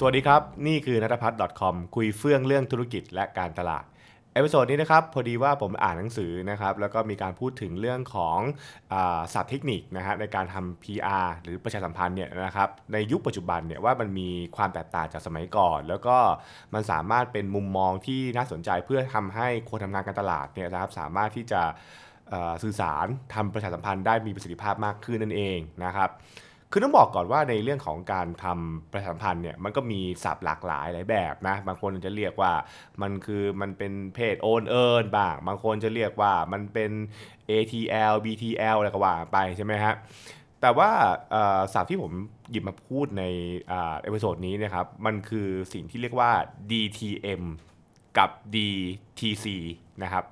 สวัสดีครับ นี่คือนัทพัฒน์ .com คุยเฟื่องเรื่องธุรกิจและการตลาด episode นี้นะครับ พอดีว่าผมอ่านหนังสือนะครับ แล้วก็มีการพูดถึงเรื่องของอ่าศัพท์เทคนิคนะฮะในการทำ PR หรือประชาสัมพันธ์เนี่ยนะครับในยุคปัจจุบันเนี่ยว่ามันมีความแตกต่างจากสมัยก่อน แล้วก็มันสามารถเป็นมุมมองที่น่าสนใจเพื่อทำให้คนทำงานการตลาดเนี่ยนะครับสามารถที่จะเอ่อสื่อสารทำประชาสัมพันธ์ได้มีประสิทธิภาพมากขึ้นนั่นเองนะครับ คือต้องบอกก่อนว่าในเรื่องของการทำประชาสัมพันธ์เนี่ยมันก็มีศัพท์หลากหลายหลายแบบนะบางคนจะเรียกว่ามันคือมันเป็นเพจโอนเอินบ้าง บางคนจะเรียกว่ามันเป็น ATL BTL อะไรก็ว่าไปใช่ไหมฮะแต่ว่าศัพท์ที่ผมหยิบมาพูดใน episode นี้นะครับมันคือสิ่งที่เรียกว่า DTM กับ DTC นะครับ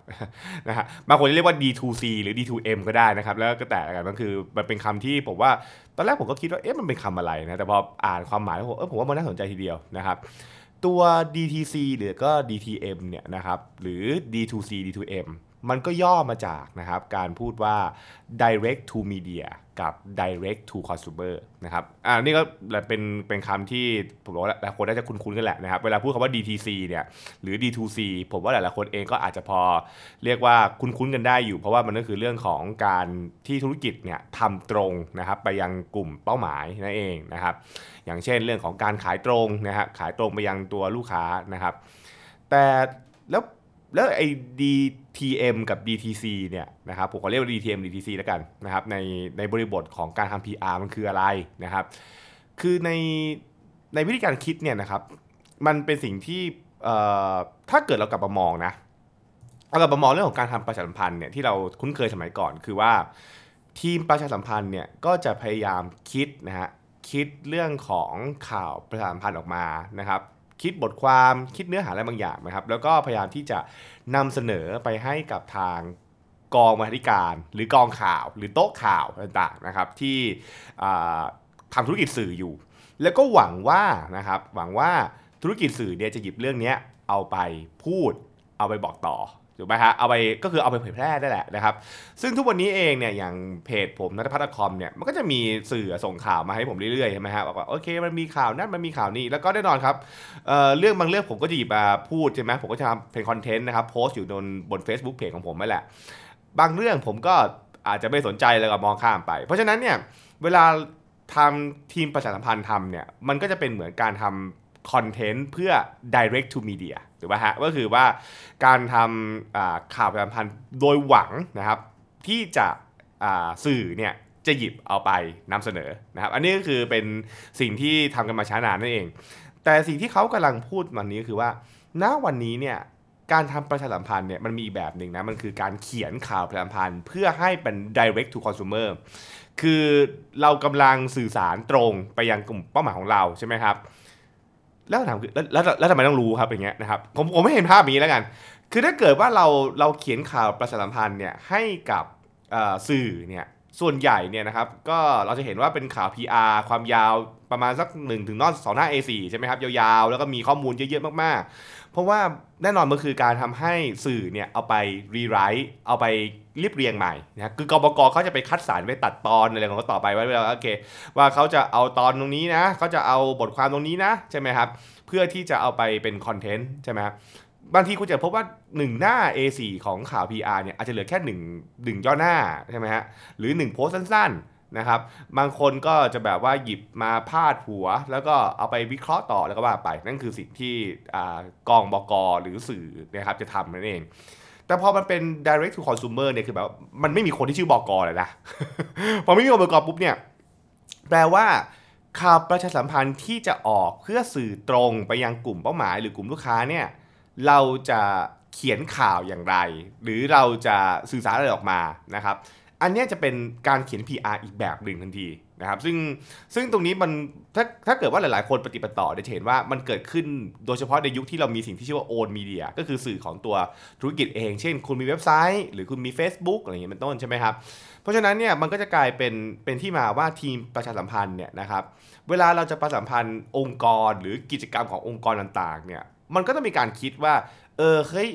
นะฮะบางคนเรียกว่า D2C หรือ D2M ก็ได้นะครับ แล้วก็แต่กันมันคือมันเป็นคำที่ผมว่าตอนแรกผมก็คิดว่าเอ๊ะมันเป็นคำอะไรนะแต่พออ่านความหมายแล้วผมเออผมว่ามันน่าสนใจทีเดียวนะครับตัว DTC หรือก็ DTM เนี่ยนะครับหรือ D2C D2M มันก็ย่อมาจากนะครับการพูดว่า direct to media กับ direct to consumer นะครับอ่านี่ก็เป็นเป็นคำที่ผมบอกว่าหลายคนน่าจะคุ้นๆกันแหละนะครับ เวลาพูดคำว่า DTC เนี่ยหรือ D2C ผมว่าหลายๆคนเองก็อาจจะพอเรียกว่าคุ้นๆกันได้อยู่ เพราะว่ามันก็คือเรื่องของการที่ธุรกิจเนี่ยทำตรงนะครับไปยังกลุ่มเป้าหมายนั่นเองนะครับ อย่างเช่นเรื่องของการขายตรงนะฮะขายตรงไปยังตัวลูกค้านะครับ แต่แล้ว แล้วไอ้ DTM กับ DTC เนี่ยนะครับผมขอเรียกว่า DTM DTC แล้วกันนะครับในในบริบทของการทำ PR มันคืออะไรนะครับ คือในในวิธีการคิดเนี่ยนะครับ มันเป็นสิ่งที่ถ้าเกิดเรากลับมามองนะเรากลับมามองเรื่องของการทำประชาสัมพันธ์เนี่ยที่เราคุ้นเคยสมัยก่อนคือว่า ทีมประชาสัมพันธ์เนี่ยก็จะพยายามคิดนะฮะคิดเรื่องของข่าวประชาสัมพันธ์ออกมานะครับ คิดบทความคิดเนื้อหาอะไรบางอย่างนะครับแล้วก็พยายามที่จะนำเสนอไปให้กับทางกองบรรณาธิการ หรือกองข่าว หรือโต๊ะข่าวต่างๆนะครับที่ทำธุรกิจสื่ออยู่ แล้วก็หวังว่านะครับหวังว่าธุรกิจสื่อเนี่ยจะหยิบเรื่องนี้เอาไปพูดเอาไปบอกต่อ ถูกไหมฮะเอาไปก็คือเอาไปเผยแพร่ได้แหละนะครับ ซึ่งทุกวันนี้เองเนี่ยอย่างเพจผมนัทพัฒน์คอมเนี่ยมันก็จะมีสื่อส่งข่าวมาให้ผมเรื่อยๆใช่ไหมฮะบอกว่าโอเคมันมีข่าวนั้นมันมีข่าวนี้แล้วก็แน่นอนครับเเรื่องบางเรื่องผมก็จะหยิบมาพูดใช่ไหมผมก็จะทำเป็นคอนเทนต์นะครับโพสต์อยู่บนบน Facebook เพจของผมนั่นแหละ บางเรื่องผมก็อาจจะไม่สนใจเลยก็มองข้ามไป เพราะฉะนั้นเนี่ยเวลาทำทีมประชาสัมพันธ์ทำเนี่ยมันก็จะเป็นเหมือนการทำ คอนเทนต์เพื่อ direct to media ถูกป่ะฮะก็คือว่าการทำข่าวประชาสัมพันธ์โดยหวังนะครับ ที่จะสื่อเนี่ยจะหยิบเอาไปนำเสนอนะครับ อันนี้ก็คือเป็นสิ่งที่ทำกันมาช้านานนั่นเอง แต่สิ่งที่เขากำลังพูดวันนี้ก็คือว่า ณวันนี้เนี่ยการทำประชาสัมพันธ์เนี่ยมันมีอีกแบบหนึ่งนะ มันคือการเขียนข่าวประชาสัมพันธ์ เพื่อให้เป็น direct to consumer คือเรากำลังสื่อสารตรงไปยังกลุ่มเป้าหมายของเราใช่ไหมครับ แล้วถามคือแล้วแล้วทำไมต้องรู้ครับอย่างเงี้ยนะครับผมผมไม่เห็นภาพนี้แล้วกัน คือถ้าเกิดว่าเราเราเขียนข่าวประชาสัมพันธ์เนี่ยให้กับสื่อเนี่ย ส่วนใหญ่เนี่ยนะครับก็เราจะเห็นว่าเป็นข่าว PR ความยาวประมาณสัก1ถึงนอสองหน้า A4 ใช่ไหมครับยยาวๆ แล้วก็มีข้อมูลเยอะๆมากๆ เพราะว่าแน่นอนมันคือการทำให้สื่อเนี่ยเอาไป rewrite เอาไปเรียบเรียงใหม่นะคือกอง บก. เขาจะไปคัดสรรไปตัดตอนอะไรของเขาต่อไปไว้ว่าโอเค ว่าเขาจะเอาตอนตรงนี้นะเขาจะเอาบทความตรงนี้นะใช่ไหมครับเพื่อที่จะเอาไปเป็นคอนเทนต์ใช่ไหมครับ บางทีคุณจะพบว่า 1 หน้า A4 ของข่าว PR เนี่ยอาจจะเหลือแค่1 1ย่อหน้าใช่ไหมฮะหรือ 1 โพสต์สั้นๆนะครับบางคนก็จะแบบว่าหยิบมาพาดหัว แล้วก็เอาไปวิเคราะห์ต่อแล้วก็ว่าไป นั่นคือสิ่งที่อกองบกหรือสื่อนะครับจะทำนั่นเอง แต่พอมันเป็น direct to consumer เนี่ยคือแบบมันไม่มีคนที่ชื่อบกเลยนะ พอไม่มีบกปุ๊บเนี่ยแปลว่าข่าวประชาสัมพันธ์ที่จะออกเพื่อสื่อตรงไปยังกลุ่มเป้าหมาย หรือกลุ่มลูกค้าเนี่ย เราจะเขียนข่าวอย่างไร หรือเราจะสื่อสารอะไรออกมานะครับอันนี้จะเป็นการเขียน PR อีกแบบหนึ่งทันทีนะครับซึ่งซึ่งตรงนี้มันถ้าถ้าเกิดว่าหลาย ๆ คนปฏิบัติต่อจะเห็นว่ามันเกิดขึ้นโดยเฉพาะในยุคที่เรามีสิ่งที่ชื่อว่า own media ก็คือสื่อของตัวธุรกิจเอง เช่น คุณมีเว็บไซต์ หรือคุณมี Facebook อะไรอย่างเงี้ยเป็นต้นใช่ไหมครับ เพราะฉะนั้นเนี่ยมันก็จะกลายเป็นเป็นที่มาว่าทีมประชาสัมพันธ์เนี่ยนะครับเวลาเราจะประชาสัมพันธ์องค์กรหรือกิจกรรมขององค์กรต่าง ๆ เนี่ย มันก็ต้องมีการคิดว่า เออเฮ้ย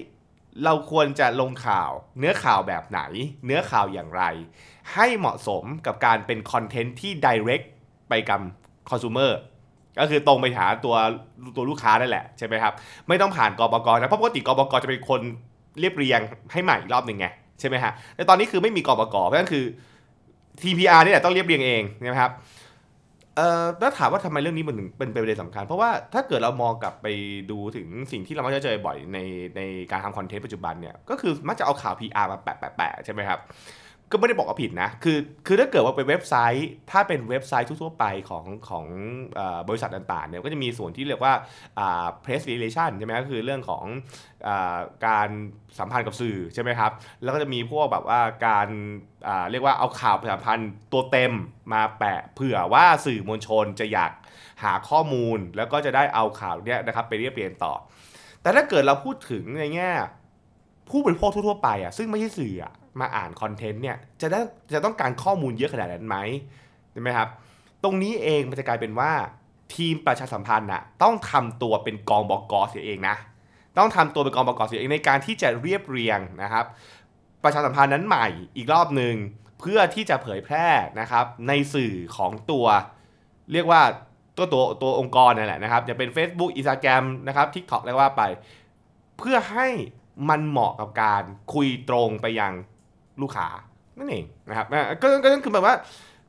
เราควรจะลงข่าว เนื้อข่าวแบบไหน เนื้อข่าวอย่างไร ให้เหมาะสมกับการเป็นคอนเทนต์ที่ direct ไปกับคอน sumer ก็คือตรงไปหาตัวตัวลูกค้านั่นแหละใช่ไหมครับ ไม่ต้องผ่านกบกนะเพราะปกติกบกจะเป็นคนเรียบเรียงให้ใหม่อีกรอบหนึ่งไงใช่ไหมฮะแต่ตอนนี้คือไม่มีกบกเพราะฉะนั้นคือ TPR นี่แหละต้องเรียบเรียงเองนะครับ เอ่อถ้าถามว่าทำไมเรื่องนี้มันถึงเป็นประเด็นสำคัญ เพราะว่าถ้าเกิดเรามองกลับไปดูถึงสิ่งที่เรามักจะเจอบ่อยในในการทำคอนเทนต์ปัจจุบันเนี่ยก็คือมักจะเอาข่าว PR มาแปะแปะแปะใช่ไหมครับ ก็ไม่ได้บอกว่าผิดนะ คือ คือถ้าเกิดว่าเป็นเว็บไซต์ ถ้าเป็นเว็บไซต์ทั่วๆไปของของอบริษัทต่างๆเนี่ย ก็จะมีส่วนที่เรียกว่า press relation ใช่ไหมก็คือเรื่องของอการสัมพันธ์กับสื่อใช่ไหมครับ แล้วก็จะมีพวกแบบว่าการเรียกว่าเอาข่าวประชาสัมพันธ์ตัวเต็มมาแปะเผื่อว่าสื่อมวลชนจะอยากหาข้อมูล แล้วก็จะได้เอาข่าวเนี้ยนะครับไปเรียบเรียงต่อ แต่ถ้าเกิดเราพูดถึงในแง่ผู้บริโภคทั่วๆไปอะ ซึ่งไม่ใช่สื่ออะ มาอ่านคอนเทนต์เนี่ยจะได้จะต้องการข้อมูลเยอะขนาดนั้นไหมใช่ไหมครับ ตรงนี้เองมันจะกลายเป็นว่าทีมประชาสัมพันธ์น่ะต้องทำตัวเป็นกองบกเสียเองนะ ต้องทำตัวเป็นกองบกเสียเองในการที่จะเรียบเรียงนะครับ ประชาสัมพันธ์นั้นใหม่อีกรอบหนึ่งเพื่อที่จะเผยแพร่นะครับในสื่อของตัว เรียกว่าตัวตัวตัวองค์กรนั่นแหละนะครับจะเป็น Facebook Instagram นะครับ TikTok อะไรว่าไป เพื่อให้มันเหมาะกับการคุยตรงไปยัง ลูกค้านั่นเองนะครับก็ก็ก็คือแบบว่า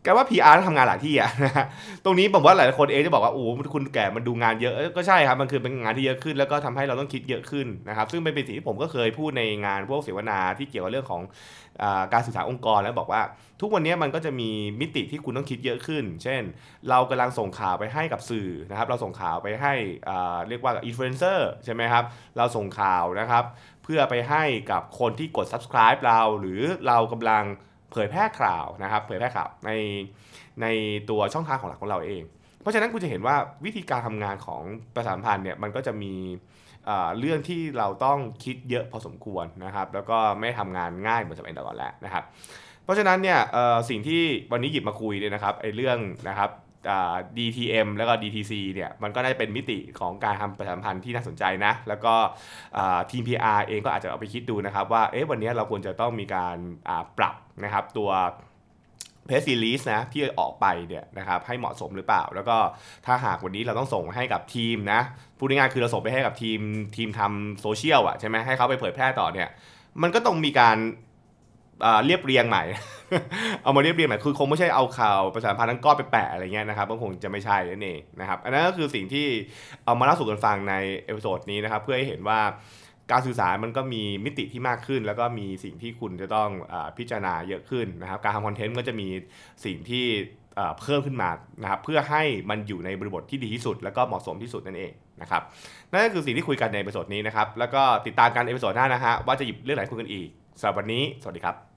แกว่า PR ต้องทำงานหลายที่อะนะฮะตรงนี้ผมว่าหลายๆคนเองจะบอกว่าโอ้คุณแก่มันดูงานเยอะก็ใช่ครับมันคือเป็นงานที่เยอะขึ้น แล้วก็ทำให้เราต้องคิดเยอะขึ้นนะครับ ซึ่งเป็นสิ่งที่ผมก็เคยพูดในงานพวกเสวนาที่เกี่ยวกับเรื่องของอการสื่อสารองค์กรแล้วบอกว่า ทุกวันนี้มันก็จะมีมิติที่คุณต้องคิดเยอะขึ้น เช่น เรากำลังส่งข่าวไปให้กับสื่อนะครับ เราส่งข่าวไปให้เรียกว่าอินฟลูเอนเซอร์ใช่ไหมครับเราส่งข่าวนะครับ เพื่อไปให้กับคนที่กด subscribe เราหรือเรากำลัง เผยแพร่ข่าวนะครับเผยแพร่ข่าวในในตัวช่องทางของหลักของเราเอง เพราะฉะนั้นคุณจะเห็นว่าวิธีการทำงานของประชาสัมพันธ์เนี่ยมันก็จะมีเรื่องที่เราต้องคิดเยอะพอสมควรนะครับ แล้วก็ไม่ทำงานง่ายเหมือนสมัยก่อนแล้วนะครับ เพราะฉะนั้นเนี่ยสิ่งที่วันนี้หยิบมาคุยเนี่ยนะครับไอ้เรื่องนะครับ DTM แล้วก็ DTC เนี่ยมันก็ได้เป็นมิติของการทำประชาสัมพันธ์ที่น่าสนใจนะ แล้วก็ทีม PR เองก็อาจจะเอาไปคิดดูนะครับว่าเอ๊ะวันนี้เราควรจะต้องมีการปรับนะครับตัว press release นะที่ออกไปเนี่ยนะครับให้เหมาะสมหรือเปล่า แล้วก็ถ้าหากวันนี้เราต้องส่งให้กับทีมนะพูดง่ายๆคือเราส่งไปให้กับทีมทีมทำโซเชียลอะใช่ไหมให้เขาไปเผยแพร่ต่อเนี่ยมันก็ต้องมีการ เรียบเรียงใหม่ เอามาเรียบเรียงใหม่คือคงไม่ใช่เอาข่าวประชาสัมพันธ์ทั้งก้อนไปแปะอะไรเงี้ยนะครับก็คงจะไม่ใช่นั่นเองนะครับอันนั้นก็คือสิ่งที่เอามาเล่าสู่กันฟังใน episode นี้นะครับเพื่อให้เห็นว่าการสื่อสารมันก็มีมิติที่มากขึ้น แล้วก็มีสิ่งที่คุณจะต้องอาพิจารณาเยอะขึ้นนะครับการทำคอนเทนต์ก็จะมีสิ่งที่อ่าเพิ่มขึ้นมานะครับเพื่อให้มันอยู่ในบริบทที่ดีที่สุด แล้วก็เหมาะสมที่สุดนั่นเองนะครับนั่นก็คือสิ่งที่คุยกันใน episode นี้นะครับแล้วก็ติดตามกัน episode หน้านะฮะว่าจะหยิบเรื่องไหนคุยกันอีกสำหรับวันนี้ สวัสดีครับ